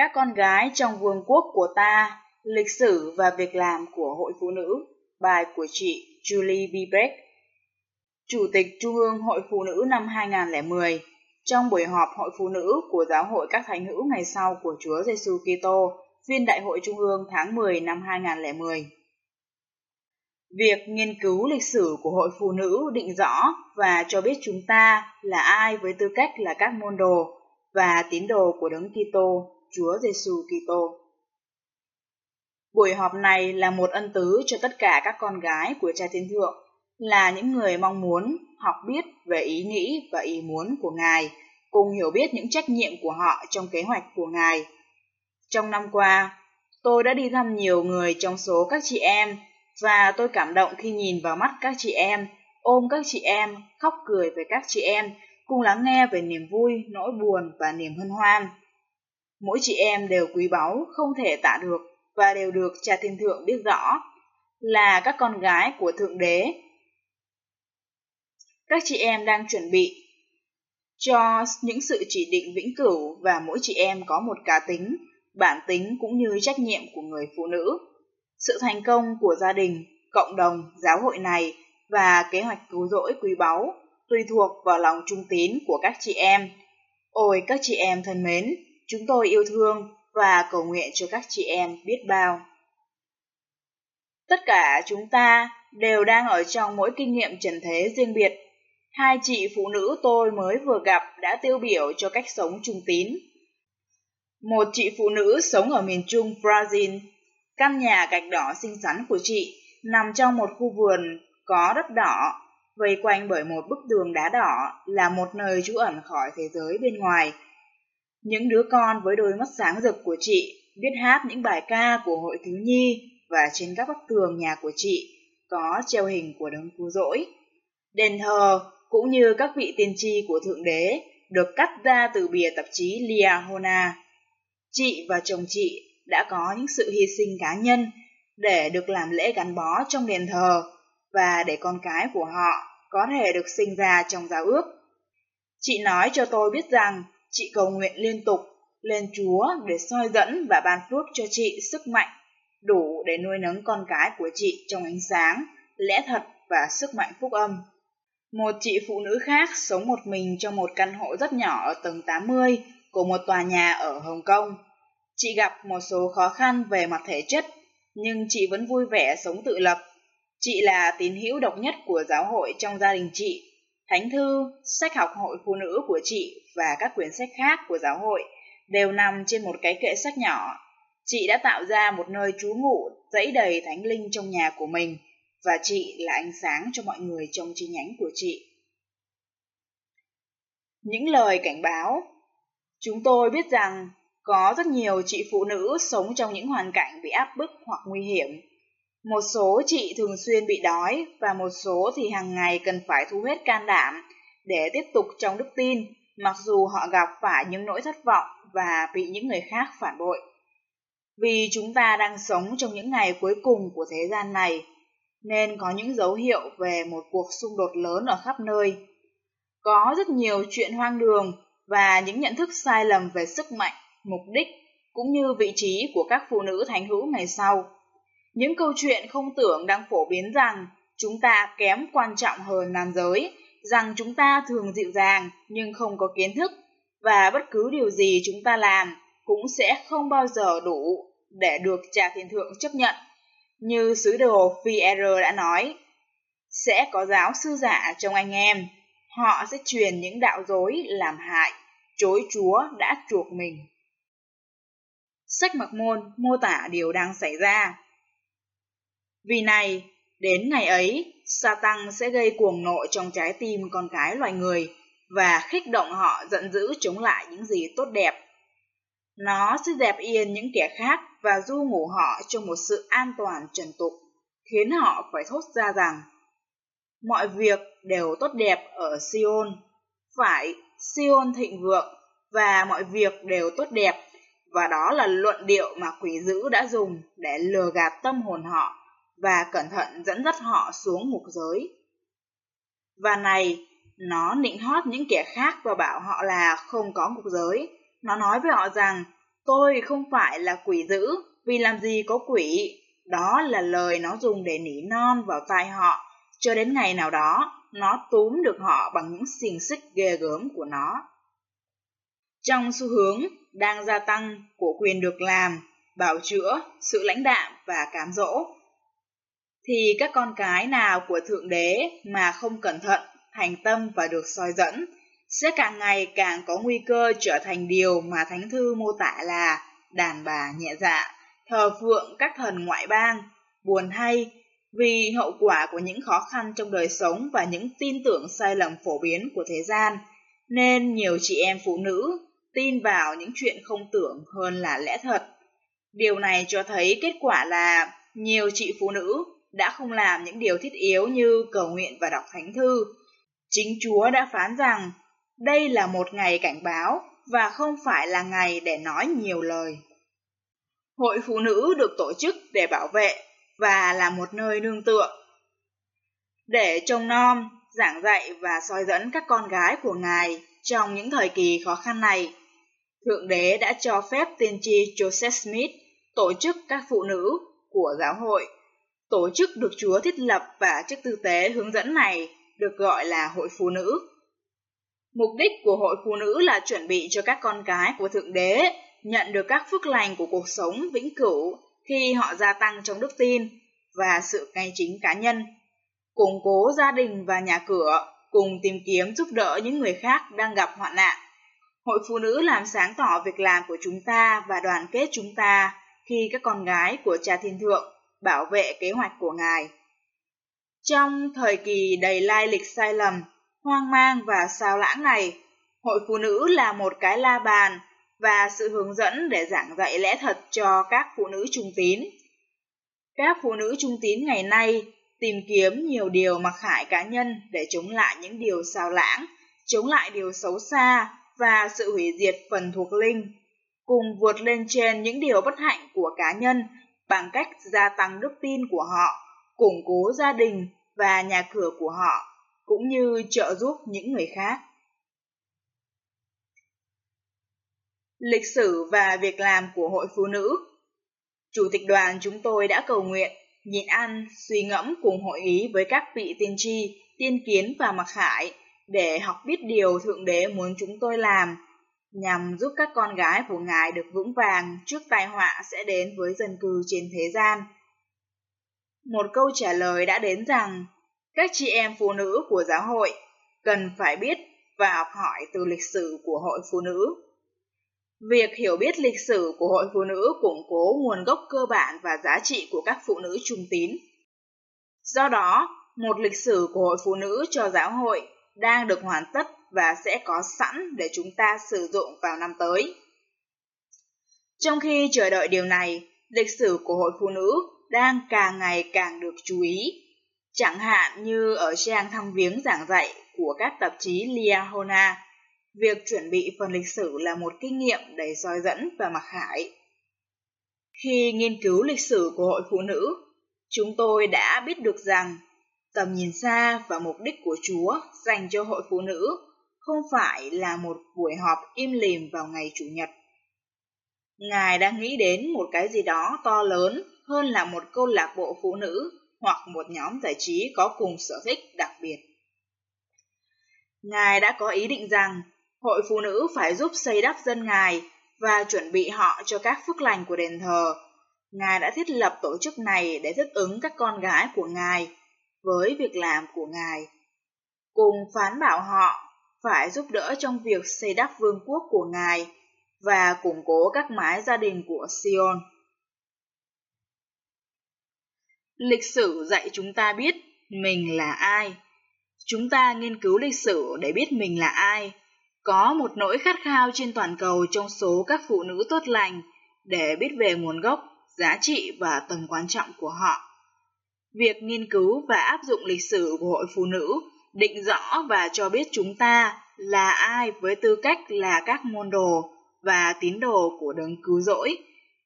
Các con gái trong vương quốc của ta, lịch sử và việc làm của Hội Phụ Nữ, bài của chị Julie B. Beck, Chủ tịch Trung ương Hội Phụ Nữ năm 2010, trong buổi họp Hội Phụ Nữ của Giáo hội các Thánh hữu ngày sau của Chúa Giêsu Kitô, phiên Đại hội Trung ương tháng 10 năm 2010. Việc nghiên cứu lịch sử của Hội Phụ Nữ định rõ và cho biết chúng ta là ai với tư cách là các môn đồ và tín đồ của Đấng Kitô Chúa Giêsu Kitô. Buổi họp này là một ân tứ cho tất cả các con gái của Cha Thiên Thượng, là những người mong muốn học biết về ý nghĩ và ý muốn của Ngài, cùng hiểu biết những trách nhiệm của họ trong kế hoạch của Ngài. Trong năm qua, tôi đã đi thăm nhiều người trong số các chị em và tôi cảm động khi nhìn vào mắt các chị em, ôm các chị em, khóc cười với các chị em, cùng lắng nghe về niềm vui, nỗi buồn và niềm hân hoan. Mỗi chị em đều quý báu, không thể tạ được và đều được cha thiên thượng biết rõ là các con gái của Thượng Đế. Các chị em đang chuẩn bị cho những sự chỉ định vĩnh cửu và mỗi chị em có một cá tính, bản tính cũng như trách nhiệm của người phụ nữ. Sự thành công của gia đình, cộng đồng, giáo hội này và kế hoạch cứu rỗi quý báu tùy thuộc vào lòng trung tín của các chị em. Ôi các chị em thân mến, Chúng tôi yêu thương và cầu nguyện cho các chị em biết bao. Tất cả chúng ta đều đang ở trong mỗi kinh nghiệm trần thế riêng biệt. Hai chị phụ nữ tôi mới vừa gặp đã tiêu biểu cho cách sống trung tín. Một chị phụ nữ sống ở miền trung Brazil. Căn nhà gạch đỏ xinh xắn của chị nằm trong một khu vườn có đất đỏ, vây quanh bởi một bức tường đá đỏ là một nơi trú ẩn khỏi thế giới bên ngoài những đứa con với đôi mắt sáng rực của chị, biết hát những bài ca của hội thiếu nhi và trên các bức tường nhà của chị có treo hình của đấng cứu rỗi. Đền thờ cũng như các vị tiên tri của Thượng Đế được cắt ra từ bìa tạp chí Liahona. Chị và chồng chị đã có những sự hy sinh cá nhân để được làm lễ gắn bó trong đền thờ và để con cái của họ có thể được sinh ra trong giáo ước. Chị nói cho tôi biết rằng Chị cầu nguyện liên tục lên Chúa để soi dẫn và ban phước cho chị sức mạnh đủ để nuôi nấng con cái của chị trong ánh sáng, lẽ thật và sức mạnh phúc âm. Một chị phụ nữ khác sống một mình trong một căn hộ rất nhỏ ở tầng 80 của một tòa nhà ở Hồng Kông. Chị gặp một số khó khăn về mặt thể chất, nhưng chị vẫn vui vẻ sống tự lập. Chị là tín hữu độc nhất của giáo hội trong gia đình chị Thánh thư, sách học hội phụ nữ của chị và các quyển sách khác của giáo hội đều nằm trên một cái kệ sách nhỏ. Chị đã tạo ra một nơi trú ngụ dẫy đầy thánh linh trong nhà của mình và chị là ánh sáng cho mọi người trong chi nhánh của chị. Những lời cảnh báo Chúng tôi biết rằng có rất nhiều chị phụ nữ sống trong những hoàn cảnh bị áp bức hoặc nguy hiểm một số chị thường xuyên bị đói và một số thì hàng ngày cần phải thu hết can đảm để tiếp tục trong đức tin, mặc dù họ gặp phải những nỗi thất vọng và bị những người khác phản bội. Vì chúng ta đang sống trong những ngày cuối cùng của thế gian này, nên có những dấu hiệu về một cuộc xung đột lớn ở khắp nơi. Có rất nhiều chuyện hoang đường và những nhận thức sai lầm về sức mạnh, mục đích cũng như vị trí của các phụ nữ thánh hữu ngày sau những câu chuyện không tưởng đang phổ biến rằng chúng ta kém quan trọng hơn nam giới, rằng chúng ta thường dịu dàng nhưng không có kiến thức và bất cứ điều gì chúng ta làm cũng sẽ không bao giờ đủ để được cha thiên thượng chấp nhận. Như sứ đồ Fierre đã nói, sẽ có giáo sư giả trong anh em, họ sẽ truyền những đạo dối làm hại, chối Chúa đã chuộc mình. Sách mặc môn mô tả điều đang xảy ra. Vì này, đến ngày ấy, Satan sẽ gây cuồng nộ trong trái tim con cái loài người và khích động họ giận dữ chống lại những gì tốt đẹp. Nó sẽ dẹp yên những kẻ khác và du ngủ họ trong một sự an toàn trần tục, khiến họ phải thốt ra rằng mọi việc đều tốt đẹp ở Sion. Phải, Sion thịnh vượng và mọi việc đều tốt đẹp và đó là luận điệu mà quỷ dữ đã dùng để lừa gạt tâm hồn họ và cẩn thận dẫn dắt họ xuống ngục giới. Và này, nó nịnh hót những kẻ khác và bảo họ là không có ngục giới. Nó nói với họ rằng, tôi không phải là quỷ dữ, vì làm gì có quỷ. Đó là lời nó dùng để nỉ non vào tai họ, cho đến ngày nào đó, nó túm được họ bằng những xiềng xích ghê gớm của nó. Trong xu hướng đang gia tăng của quyền được làm, bảo chữa, sự lãnh đạm và cám dỗ, thì các con cái nào của Thượng Đế mà không cẩn thận, thành tâm và được soi dẫn, sẽ càng ngày càng có nguy cơ trở thành điều mà Thánh Thư mô tả là đàn bà nhẹ dạ, thờ phượng các thần ngoại bang, buồn hay vì hậu quả của những khó khăn trong đời sống và những tin tưởng sai lầm phổ biến của thế gian, nên nhiều chị em phụ nữ tin vào những chuyện không tưởng hơn là lẽ thật. Điều này cho thấy kết quả là nhiều chị phụ nữ đã không làm những điều thiết yếu như cầu nguyện và đọc thánh thư. Chính Chúa đã phán rằng đây là một ngày cảnh báo và không phải là ngày để nói nhiều lời. Hội phụ nữ được tổ chức để bảo vệ và là một nơi nương tựa. Để trông nom, giảng dạy và soi dẫn các con gái của Ngài trong những thời kỳ khó khăn này, Thượng Đế đã cho phép tiên tri Joseph Smith tổ chức các phụ nữ của giáo hội. Tổ chức được Chúa thiết lập và chức tư tế hướng dẫn này được gọi là hội phụ nữ. Mục đích của hội phụ nữ là chuẩn bị cho các con cái của Thượng Đế nhận được các phước lành của cuộc sống vĩnh cửu khi họ gia tăng trong đức tin và sự ngay chính cá nhân, củng cố gia đình và nhà cửa, cùng tìm kiếm giúp đỡ những người khác đang gặp hoạn nạn. Hội phụ nữ làm sáng tỏ việc làm của chúng ta và đoàn kết chúng ta khi các con gái của cha thiên thượng bảo vệ kế hoạch của ngài. Trong thời kỳ đầy lai lịch sai lầm, hoang mang và sao lãng này, hội phụ nữ là một cái la bàn và sự hướng dẫn để giảng dạy lẽ thật cho các phụ nữ trung tín. Các phụ nữ trung tín ngày nay tìm kiếm nhiều điều mặc khải cá nhân để chống lại những điều sao lãng, chống lại điều xấu xa và sự hủy diệt phần thuộc linh, cùng vượt lên trên những điều bất hạnh của cá nhân bằng cách gia tăng đức tin của họ, củng cố gia đình và nhà cửa của họ, cũng như trợ giúp những người khác. Lịch sử và việc làm của Hội Phụ Nữ Chủ tịch đoàn chúng tôi đã cầu nguyện, nhịn ăn, suy ngẫm cùng hội ý với các vị tiên tri, tiên kiến và mặc khải để học biết điều Thượng Đế muốn chúng tôi làm, nhằm giúp các con gái của Ngài được vững vàng trước tai họa sẽ đến với dân cư trên thế gian. Một câu trả lời đã đến rằng, các chị em phụ nữ của giáo hội cần phải biết và học hỏi từ lịch sử của hội phụ nữ. Việc hiểu biết lịch sử của hội phụ nữ củng cố nguồn gốc cơ bản và giá trị của các phụ nữ trung tín. Do đó, một lịch sử của hội phụ nữ cho giáo hội đang được hoàn tất và sẽ có sẵn để chúng ta sử dụng vào năm tới. Trong khi chờ đợi điều này, lịch sử của hội phụ nữ đang càng ngày càng được chú ý. Chẳng hạn như ở trang thăm viếng giảng dạy của các tạp chí Liahona, việc chuẩn bị phần lịch sử là một kinh nghiệm đầy soi dẫn và mặc khải. Khi nghiên cứu lịch sử của hội phụ nữ, chúng tôi đã biết được rằng Tầm nhìn xa và mục đích của Chúa dành cho hội phụ nữ không phải là một buổi họp im lìm vào ngày Chủ nhật. Ngài đang nghĩ đến một cái gì đó to lớn hơn là một câu lạc bộ phụ nữ hoặc một nhóm giải trí có cùng sở thích đặc biệt. Ngài đã có ý định rằng hội phụ nữ phải giúp xây đắp dân Ngài và chuẩn bị họ cho các phước lành của đền thờ. Ngài đã thiết lập tổ chức này để thích ứng các con gái của Ngài với việc làm của Ngài. Cùng phán bảo họ phải giúp đỡ trong việc xây đắp vương quốc của Ngài và củng cố các mái gia đình của Sion. Lịch sử dạy chúng ta biết mình là ai. Chúng ta nghiên cứu lịch sử để biết mình là ai. Có một nỗi khát khao trên toàn cầu trong số các phụ nữ tốt lành để biết về nguồn gốc, giá trị và tầm quan trọng của họ. Việc nghiên cứu và áp dụng lịch sử của hội phụ nữ định rõ và cho biết chúng ta là ai với tư cách là các môn đồ và tín đồ của đấng cứu rỗi,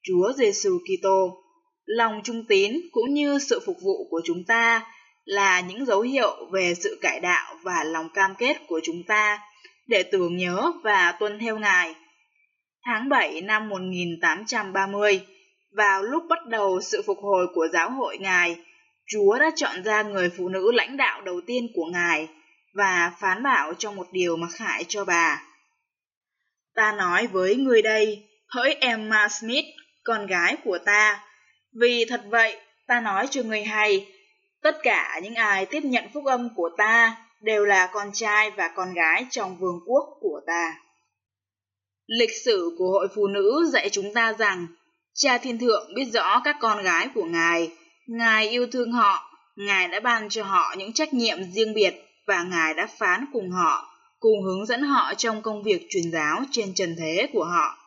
Chúa Giêsu Kitô. Lòng trung tín cũng như sự phục vụ của chúng ta là những dấu hiệu về sự cải đạo và lòng cam kết của chúng ta để tưởng nhớ và tuân theo Ngài. Tháng 7 năm 1830, vào lúc bắt đầu sự phục hồi của giáo hội Ngài, Chúa đã chọn ra người phụ nữ lãnh đạo đầu tiên của Ngài và phán bảo cho một điều mặc hại cho bà. Ta nói với người đây, hỡi Emma Smith, con gái của ta, vì thật vậy, ta nói cho người hay, tất cả những ai tiếp nhận phúc âm của ta đều là con trai và con gái trong vương quốc của ta. Lịch sử của hội phụ nữ dạy chúng ta rằng cha thiên thượng biết rõ các con gái của Ngài, Ngài yêu thương họ, Ngài đã ban cho họ những trách nhiệm riêng biệt và Ngài đã phán cùng họ, cùng hướng dẫn họ trong công việc truyền giáo trên trần thế của họ.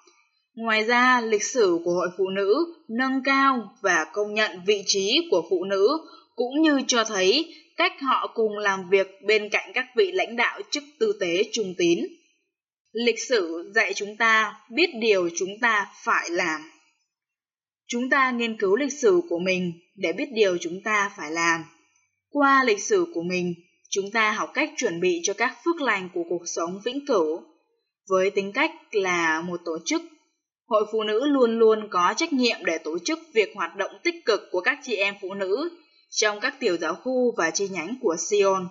Ngoài ra, lịch sử của hội phụ nữ nâng cao và công nhận vị trí của phụ nữ cũng như cho thấy cách họ cùng làm việc bên cạnh các vị lãnh đạo chức tư tế trung tín. Lịch sử dạy chúng ta biết điều chúng ta phải làm. Chúng ta nghiên cứu lịch sử của mình để biết điều chúng ta phải làm. Qua lịch sử của mình, chúng ta học cách chuẩn bị cho các phước lành của cuộc sống vĩnh cửu. Với tính cách là một tổ chức, Hội Phụ Nữ luôn luôn có trách nhiệm để tổ chức việc hoạt động tích cực của các chị em phụ nữ trong các tiểu giáo khu và chi nhánh của Sion.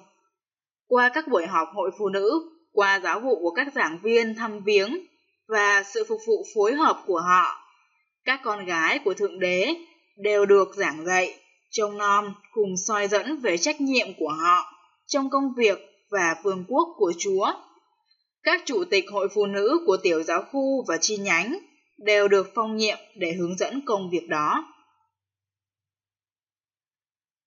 Qua các buổi họp hội phụ nữ, qua giáo vụ của các giảng viên thăm viếng và sự phục vụ phối hợp của họ, các con gái của Thượng Đế đều được giảng dạy, trông nom cùng soi dẫn về trách nhiệm của họ trong công việc và vương quốc của Chúa. Các chủ tịch hội phụ nữ của tiểu giáo khu và chi nhánh đều được phong nhiệm để hướng dẫn công việc đó.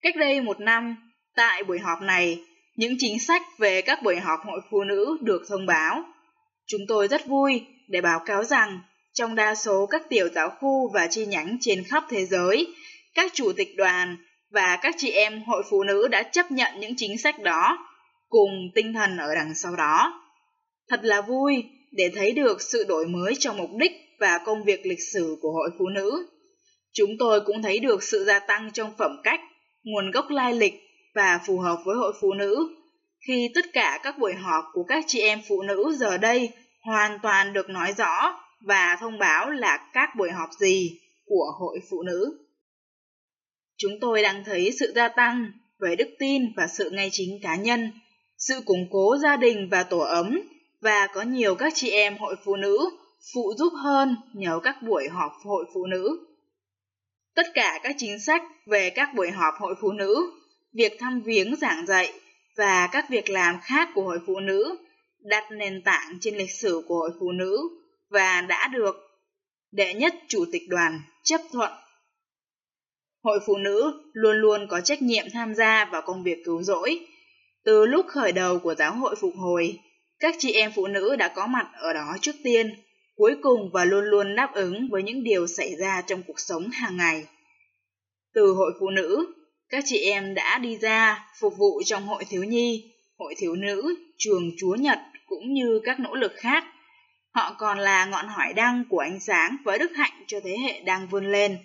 Cách đây một năm, tại buổi họp này, những chính sách về các buổi họp hội phụ nữ được thông báo. Chúng tôi rất vui để báo cáo rằng trong đa số các tiểu giáo khu và chi nhánh trên khắp thế giới, các chủ tịch đoàn và các chị em hội phụ nữ đã chấp nhận những chính sách đó cùng tinh thần ở đằng sau đó. Thật là vui để thấy được sự đổi mới trong mục đích và công việc lịch sử của hội phụ nữ. Chúng tôi cũng thấy được sự gia tăng trong phẩm cách, nguồn gốc lai lịch và phù hợp với hội phụ nữ khi tất cả các buổi họp của các chị em phụ nữ giờ đây hoàn toàn được nói rõ và thông báo là các buổi họp gì của hội phụ nữ. Chúng tôi đang thấy sự gia tăng về đức tin và sự ngay chính cá nhân, sự củng cố gia đình và tổ ấm và có nhiều các chị em hội phụ nữ phụ giúp hơn nhờ các buổi họp hội phụ nữ. Tất cả các chính sách về các buổi họp hội phụ nữ, việc thăm viếng giảng dạy và các việc làm khác của hội phụ nữ đặt nền tảng trên lịch sử của hội phụ nữ và đã được đệ nhất chủ tịch đoàn chấp thuận. Hội phụ nữ luôn luôn có trách nhiệm tham gia vào công việc cứu rỗi. Từ lúc khởi đầu của giáo hội phục hồi, các chị em phụ nữ đã có mặt ở đó trước tiên, cuối cùng và luôn luôn đáp ứng với những điều xảy ra trong cuộc sống hàng ngày. Từ hội phụ nữ, các chị em đã đi ra phục vụ trong hội thiếu nhi, hội thiếu nữ, trường Chúa Nhật cũng như các nỗ lực khác. Họ còn là ngọn hỏi đăng của ánh sáng với đức hạnh cho thế hệ đang vươn lên.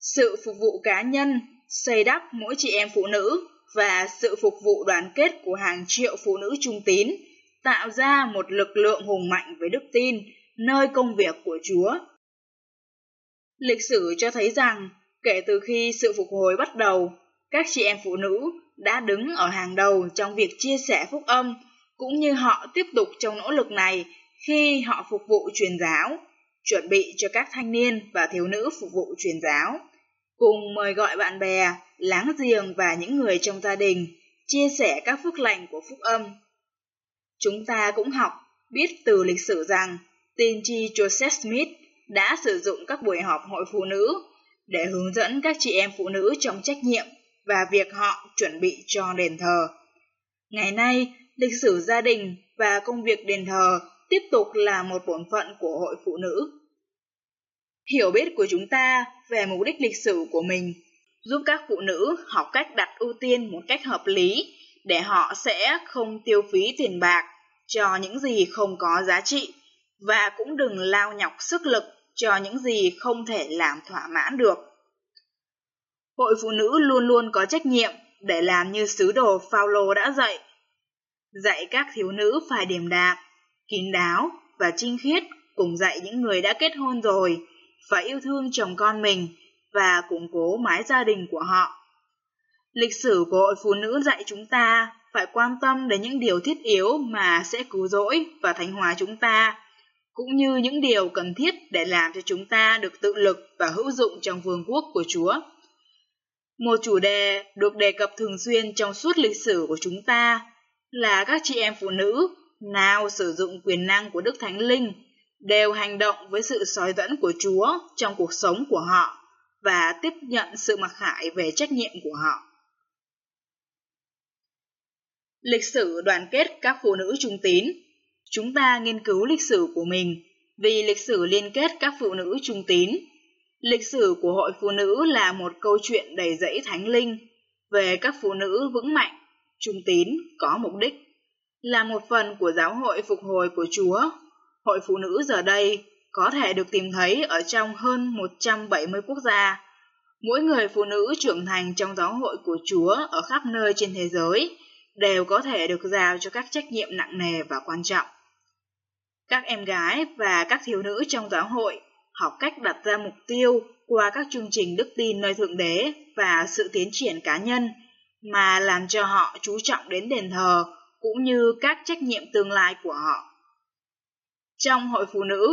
Sự phục vụ cá nhân, xây đắp mỗi chị em phụ nữ và sự phục vụ đoàn kết của hàng triệu phụ nữ trung tín tạo ra một lực lượng hùng mạnh với đức tin nơi công việc của Chúa. Lịch sử cho thấy rằng kể từ khi sự phục hồi bắt đầu, các chị em phụ nữ đã đứng ở hàng đầu trong việc chia sẻ phúc âm cũng như họ tiếp tục trong nỗ lực này khi họ phục vụ truyền giáo, chuẩn bị cho các thanh niên và thiếu nữ phục vụ truyền giáo, cùng mời gọi bạn bè, láng giềng và những người trong gia đình chia sẻ các phước lành của phúc âm. Chúng ta cũng học biết từ lịch sử rằng tiên tri Joseph Smith đã sử dụng các buổi họp hội phụ nữ để hướng dẫn các chị em phụ nữ trong trách nhiệm và việc họ chuẩn bị cho đền thờ. Ngày nay, lịch sử gia đình và công việc đền thờ tiếp tục là một bổn phận của hội phụ nữ. Hiểu biết của chúng ta về mục đích lịch sử của mình giúp các phụ nữ học cách đặt ưu tiên một cách hợp lý để họ sẽ không tiêu phí tiền bạc cho những gì không có giá trị và cũng đừng lao nhọc sức lực cho những gì không thể làm thỏa mãn được. Hội phụ nữ luôn luôn có trách nhiệm để làm như sứ đồ Phaolô đã dạy. Dạy các thiếu nữ phải điềm đạm, kín đáo và trinh khiết cùng dạy những người đã kết hôn rồi phải yêu thương chồng con mình và củng cố mái gia đình của họ. Lịch sử của hội phụ nữ dạy chúng ta phải quan tâm đến những điều thiết yếu mà sẽ cứu rỗi và thành hóa chúng ta, cũng như những điều cần thiết để làm cho chúng ta được tự lực và hữu dụng trong vương quốc của Chúa. Một chủ đề được đề cập thường xuyên trong suốt lịch sử của chúng ta là các chị em phụ nữ nào sử dụng quyền năng của Đức Thánh Linh đều hành động với sự soi dẫn của Chúa trong cuộc sống của họ và tiếp nhận sự mặc khải về trách nhiệm của họ. Lịch sử đoàn kết các phụ nữ trung tín Chúng ta nghiên cứu lịch sử của mình vì lịch sử liên kết các phụ nữ trung tín. Lịch sử của hội phụ nữ là một câu chuyện đầy dẫy thánh linh về các phụ nữ vững mạnh, trung tín, có mục đích. Là một phần của giáo hội phục hồi của Chúa, hội phụ nữ giờ đây có thể được tìm thấy ở trong hơn 170 quốc gia. Mỗi người phụ nữ trưởng thành trong giáo hội của Chúa ở khắp nơi trên thế giới đều có thể được giao cho các trách nhiệm nặng nề và quan trọng. Các em gái và các thiếu nữ trong giáo hội học cách đặt ra mục tiêu qua các chương trình đức tin nơi Thượng Đế và sự tiến triển cá nhân mà làm cho họ chú trọng đến đền thờ cũng như các trách nhiệm tương lai của họ. Trong hội phụ nữ,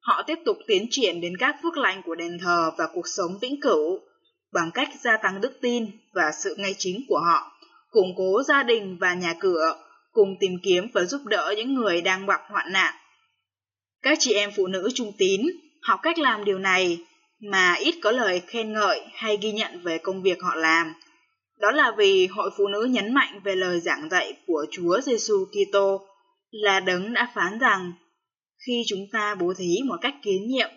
họ tiếp tục tiến triển đến các phước lành của đền thờ và cuộc sống vĩnh cửu bằng cách gia tăng đức tin và sự ngay chính của họ, củng cố gia đình và nhà cửa, cùng tìm kiếm và giúp đỡ những người đang gặp hoạn nạn. Các chị em phụ nữ trung tín học cách làm điều này mà ít có lời khen ngợi hay ghi nhận về công việc họ làm. Đó là vì hội phụ nữ nhấn mạnh về lời giảng dạy của Chúa Giêsu Kitô là đấng đã phán rằng khi chúng ta bố thí một cách kiến nhiệm,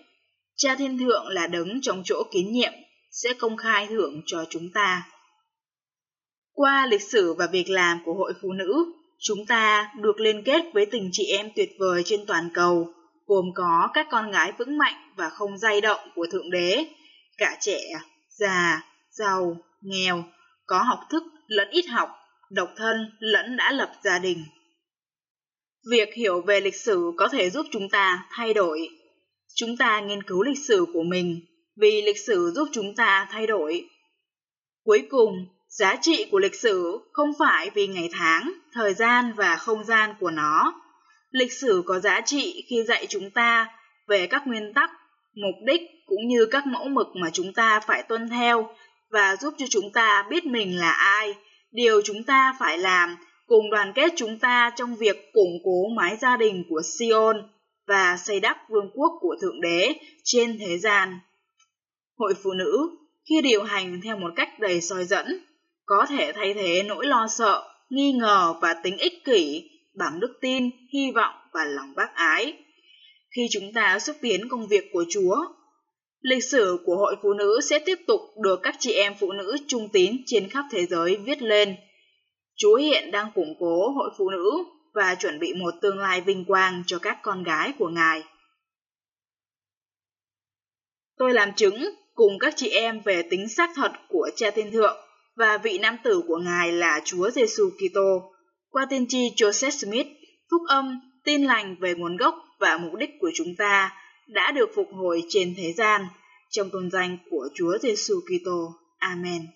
Cha Thiên Thượng là đấng trong chỗ kiến nhiệm sẽ công khai thưởng cho chúng ta. Qua lịch sử và việc làm của hội phụ nữ, chúng ta được liên kết với tình chị em tuyệt vời trên toàn cầu, gồm có các con gái vững mạnh và không dao động của Thượng Đế, cả trẻ, già, giàu, nghèo, có học thức lẫn ít học, độc thân lẫn đã lập gia đình. Việc hiểu về lịch sử có thể giúp chúng ta thay đổi. Chúng ta nghiên cứu lịch sử của mình vì lịch sử giúp chúng ta thay đổi. Cuối cùng, giá trị của lịch sử không phải vì ngày tháng, thời gian và không gian của nó. Lịch sử có giá trị khi dạy chúng ta về các nguyên tắc, mục đích cũng như các mẫu mực mà chúng ta phải tuân theo và giúp cho chúng ta biết mình là ai, điều chúng ta phải làm cùng đoàn kết chúng ta trong việc củng cố mái gia đình của Sion và xây đắp vương quốc của Thượng Đế trên thế gian. Hội phụ nữ, khi điều hành theo một cách đầy soi dẫn, có thể thay thế nỗi lo sợ, nghi ngờ và tính ích kỷ bằng đức tin, hy vọng và lòng bác ái. Khi chúng ta xúc tiến công việc của Chúa, lịch sử của hội phụ nữ sẽ tiếp tục được các chị em phụ nữ trung tín trên khắp thế giới viết lên – Chúa hiện đang củng cố hội phụ nữ và chuẩn bị một tương lai vinh quang cho các con gái của Ngài. Tôi làm chứng cùng các chị em về tính xác thật của Cha Thiên Thượng và vị nam tử của Ngài là Chúa Giêsu Kitô. Qua tiên tri Joseph Smith, phúc âm, tin lành về nguồn gốc và mục đích của chúng ta đã được phục hồi trên thế gian trong tôn danh của Chúa Giêsu Kitô. Amen.